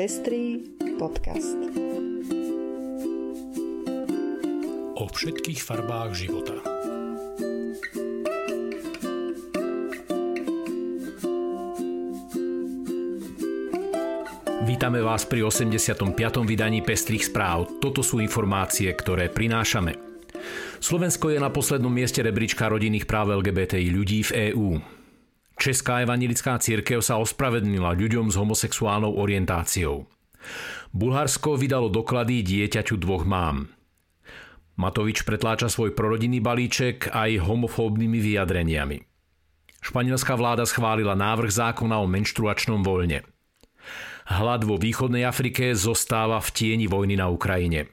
Pestrý podcast. O všetkých farbách života. Vítame vás pri 85. vydaní Pestrých správ. Toto sú informácie, ktoré prinášame. Slovensko je na poslednom mieste rebríčka rodinných práv LGBTI ľudí v EÚ. Česká evangelická církev sa ospravedlnila ľuďom s homosexuálnou orientáciou. Bulharsko vydalo doklady dieťaťu dvoch mám. Matovič pretláča svoj prorodinný balíček aj homofóbnymi vyjadreniami. Španielská vláda schválila návrh zákona o menštruačnom voľne. Hlad vo východnej Afrike zostáva v tieni vojny na Ukrajine.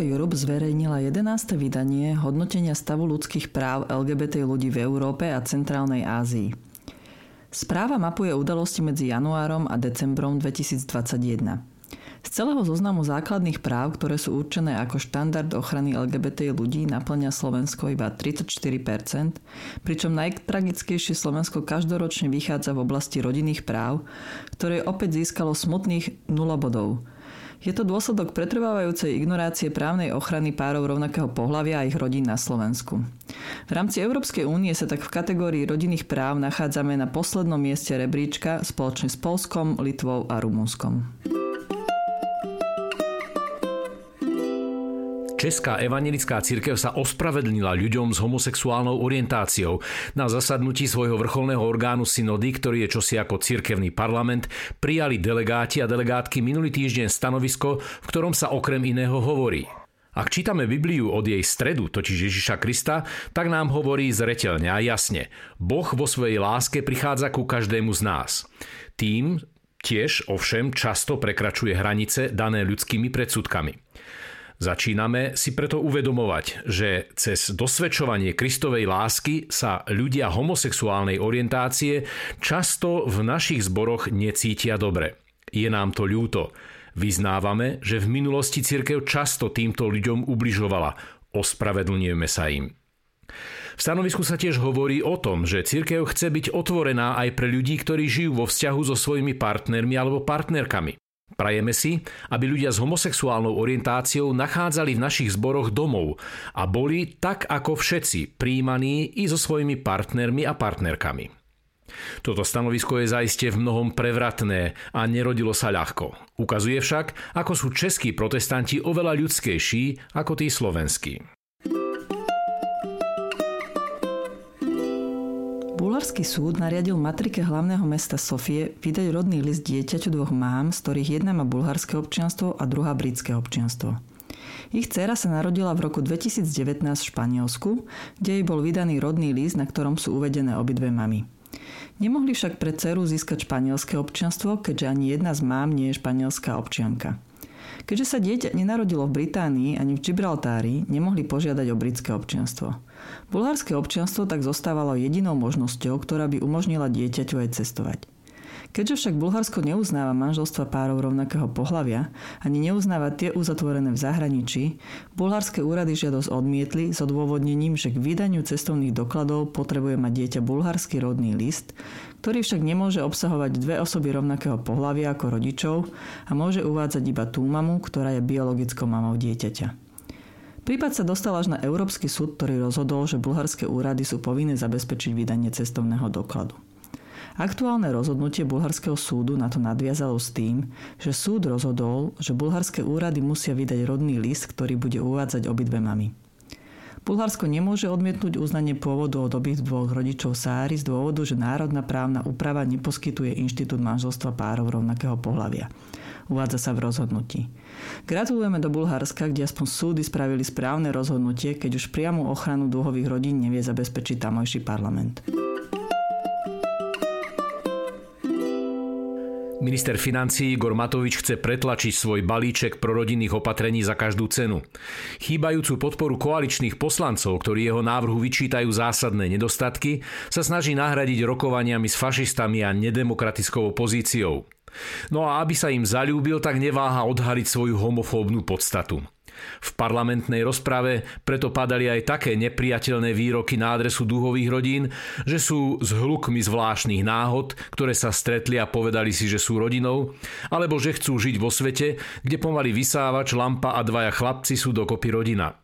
Ilga Europe zverejnila 11. vydanie hodnotenia stavu ľudských práv LGBT ľudí v Európe a Centrálnej Ázii. Správa mapuje udalosti medzi januárom a decembrom 2021. Z celého zoznamu základných práv, ktoré sú určené ako štandard ochrany LGBT ľudí, naplňa Slovensko iba 34%, pričom najtragickejšie Slovensko každoročne vychádza v oblasti rodinných práv, ktoré opäť získalo smutných 0 bodov – je to dôsledok pretrvávajúcej ignorácie právnej ochrany párov rovnakého pohľavia a ich rodín na Slovensku. V rámci Európskej únie sa tak v kategórii rodinných práv nachádzame na poslednom mieste rebríčka spoločne s Polskom, Litvou a Rumunskom. Česká evangelická církev sa ospravedlnila ľuďom s homosexuálnou orientáciou. Na zasadnutí svojho vrcholného orgánu synody, ktorý je čosi ako cirkevný parlament, prijali delegáti a delegátky minulý týždeň stanovisko, v ktorom sa okrem iného hovorí. Ak čítame Bibliu od jej stredu, totiž Ježiša Krista, tak nám hovorí zretelne a jasne. Boh vo svojej láske prichádza ku každému z nás. Tým tiež ovšem často prekračuje hranice dané ľudskými predsudkami. Začíname si preto uvedomovať, že cez dosvedčovanie Kristovej lásky sa ľudia homosexuálnej orientácie často v našich zboroch necítia dobre. Je nám to ľúto. Vyznávame, že v minulosti cirkev často týmto ľuďom ubližovala. Ospravedlňujeme sa im. V stanovisku sa tiež hovorí o tom, že cirkev chce byť otvorená aj pre ľudí, ktorí žijú vo vzťahu so svojimi partnermi alebo partnerkami. Prajeme si, aby ľudia s homosexuálnou orientáciou nachádzali v našich zboroch domov a boli tak ako všetci príjmaní i so svojimi partnermi a partnerkami. Toto stanovisko je zaiste v mnohom prevratné a nerodilo sa ľahko. Ukazuje však, ako sú českí protestanti oveľa ľudskejší ako tí slovenskí. Bulharský súd nariadil matrike hlavného mesta Sofie vydať rodný list dieťaťu dvoch mám, z ktorých jedna má bulharské občianstvo a druhá britské občianstvo. Ich dcéra sa narodila v roku 2019 v Španielsku, kde jej bol vydaný rodný list, na ktorom sú uvedené obidve mamy. Nemohli však pre dceru získať španielské občianstvo, keďže ani jedna z mám nie je španielská občianka. Keďže sa dieťa nenarodilo v Británii ani v Gibraltári, nemohli požiadať o britské občianstvo. Bulharské občianstvo tak zostávalo jedinou možnosťou, ktorá by umožnila dieťaťu aj cestovať. Keďže však Bulharsko neuznáva manželstva párov rovnakého pohľavia ani neuznáva tie uzatvorené v zahraničí, bulharské úrady žiadosť odmietli s odôvodnením, že k vydaniu cestovných dokladov potrebuje mať dieťa bulharský rodný list, ktorý však nemôže obsahovať dve osoby rovnakého pohľavia ako rodičov a môže uvádzať iba tú mamu, ktorá je biologickou mamou dieťaťa. Prípad sa dostal až na Európsky súd, ktorý rozhodol, že bulharské úrady sú povinné zabezpečiť vydanie cestovného dokladu. Aktuálne rozhodnutie bulharského súdu na to nadviazalo s tým, že súd rozhodol, že bulharské úrady musia vydať rodný list, ktorý bude uvádzať obidve mamy. Bulharsko nemôže odmietnúť uznanie pôvodu od obých dvoch rodičov Sáry z dôvodu, že národná právna úprava neposkytuje inštitút manželstva párov rovnakého pohľavia uvádza sa v rozhodnutí. Gratulujeme do Bulharska, kde aspoň súdy spravili správne rozhodnutie, keď už priamu ochranu dúhových rodín nevie zabezpečiť tamojší parlament. Minister financí Igor Matovič chce pretlačiť svoj balíček prorodinných opatrení za každú cenu. Chýbajúcu podporu koaličných poslancov, ktorí jeho návrhu vyčítajú zásadné nedostatky, sa snaží nahradiť rokovaniami s fašistami a nedemokratickou opozíciou. No a aby sa im zalúbil, tak neváha odhaliť svoju homofóbnu podstatu. V parlamentnej rozprave preto padali aj také nepriateľné výroky na adresu duhových rodín, že sú s hlukmi zvláštnych náhod, ktoré sa stretli a povedali si, že sú rodinou, alebo že chcú žiť vo svete, kde pomaly vysávač, lampa a dvaja chlapci sú dokopy rodina.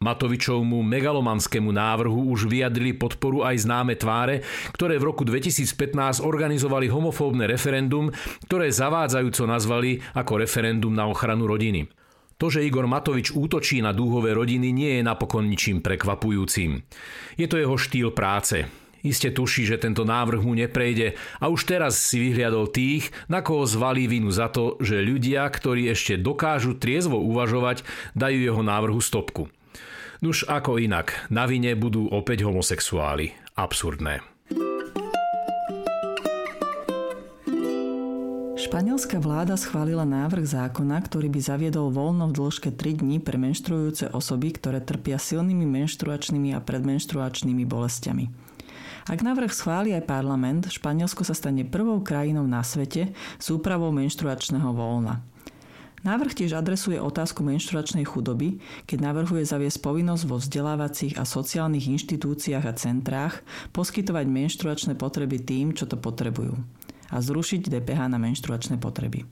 Matovičovmu megalomanskému návrhu už vyjadrili podporu aj známe tváre, ktoré v roku 2015 organizovali homofóbne referendum, ktoré zavádzajúco nazvali ako referendum na ochranu rodiny. To, že Igor Matovič útočí na dúhové rodiny, nie je napokon ničím prekvapujúcim. Je to jeho štýl práce. Iste tuší, že tento návrh mu neprejde a už teraz si vyhliadol tých, na koho zvalí vinu za to, že ľudia, ktorí ešte dokážu triezvo uvažovať, dajú jeho návrhu stopku. Nuž ako inak, na vine budú opäť homosexuáli. Absurdné. Španielská vláda schválila návrh zákona, ktorý by zaviedol voľno v dĺžke 3 dní pre menštruujúce osoby, ktoré trpia silnými menštruačnými a predmenštruačnými bolestiami. Ak návrh schváli aj parlament, Španielsko sa stane prvou krajinou na svete s úpravou menštruačného voľna. Návrh tiež adresuje otázku menštruačnej chudoby, keď navrhuje zaviesť povinnosť vo vzdelávacích a sociálnych inštitúciách a centrách poskytovať menštruačné potreby tým, čo to potrebujú a zrušiť DPH na menštruačné potreby.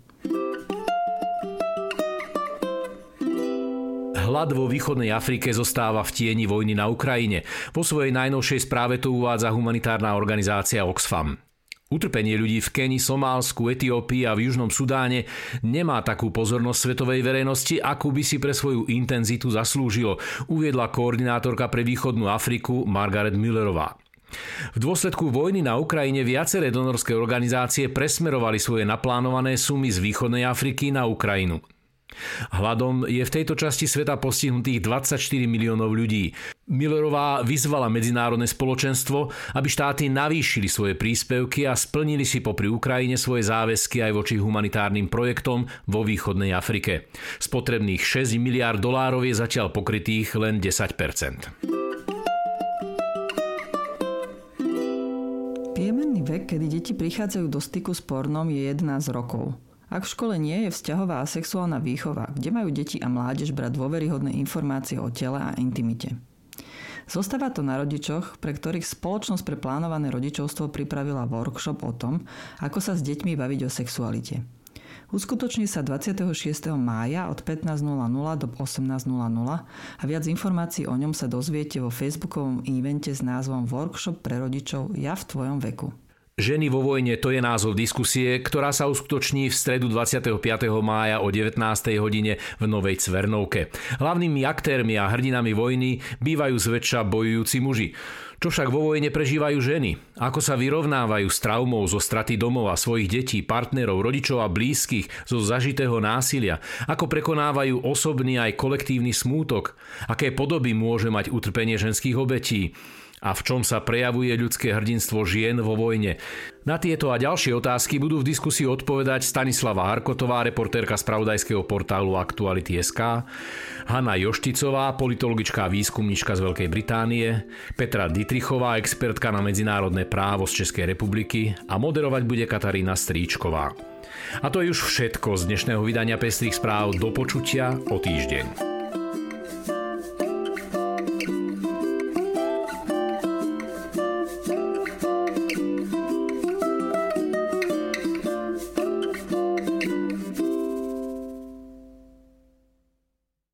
Hlad vo východnej Afrike zostáva v tieni vojny na Ukrajine. Vo svojej najnovšej správe to uvádza humanitárna organizácia Oxfam. Utrpenie ľudí v Keni, Somálsku, Etiópii a v Južnom Sudáne nemá takú pozornosť svetovej verejnosti, akú by si pre svoju intenzitu zaslúžilo, uviedla koordinátorka pre východnú Afriku Margaret Müllerová. V dôsledku vojny na Ukrajine viaceré donorské organizácie presmerovali svoje naplánované sumy z východnej Afriky na Ukrajinu. Hladom je v tejto časti sveta postihnutých 24 miliónov ľudí. Millerová vyzvala medzinárodné spoločenstvo, aby štáty navýšili svoje príspevky a splnili si popri Ukrajine svoje záväzky aj voči humanitárnym projektom vo východnej Afrike. Z potrebných 6 miliard dolárov je zatiaľ pokrytých len 10 kedy deti prichádzajú do styku s pornom, je 11 rokov. Ak v škole nie je vzťahová a sexuálna výchova, kde majú deti a mládež brať dôveryhodné informácie o tele a intimite. Zostáva to na rodičoch, pre ktorých spoločnosť pre plánované rodičovstvo pripravila workshop o tom, ako sa s deťmi baviť o sexualite. Uskutoční sa 26. mája od 15.00 do 18.00 a viac informácií o ňom sa dozviete vo facebookovom evente s názvom Workshop pre rodičov Ja v tvojom veku. Ženy vo vojne to je názov diskusie, ktorá sa uskutoční v stredu 25. mája o 19. hodine v Novej Cvernovke. Hlavnými aktérmi a hrdinami vojny bývajú zväčša bojujúci muži. Čo však vo vojne prežívajú ženy? Ako sa vyrovnávajú s traumou zo straty domov a svojich detí, partnerov, rodičov a blízkych zo zažitého násilia? Ako prekonávajú osobný aj kolektívny smútok? Aké podoby môže mať utrpenie ženských obetí? A v čom sa prejavuje ľudské hrdinstvo žien vo vojne. Na tieto a ďalšie otázky budú v diskusii odpovedať Stanislava Harkotová, reportérka spravodajského portálu Aktuality.sk, Hanna Jošticová, politologická výskumnička z Veľkej Británie, Petra Dietrichová, expertka na medzinárodné právo z Českej republiky a moderovať bude Katarína Stríčková. A to je už všetko z dnešného vydania Pestrých správ do počutia o týždeň.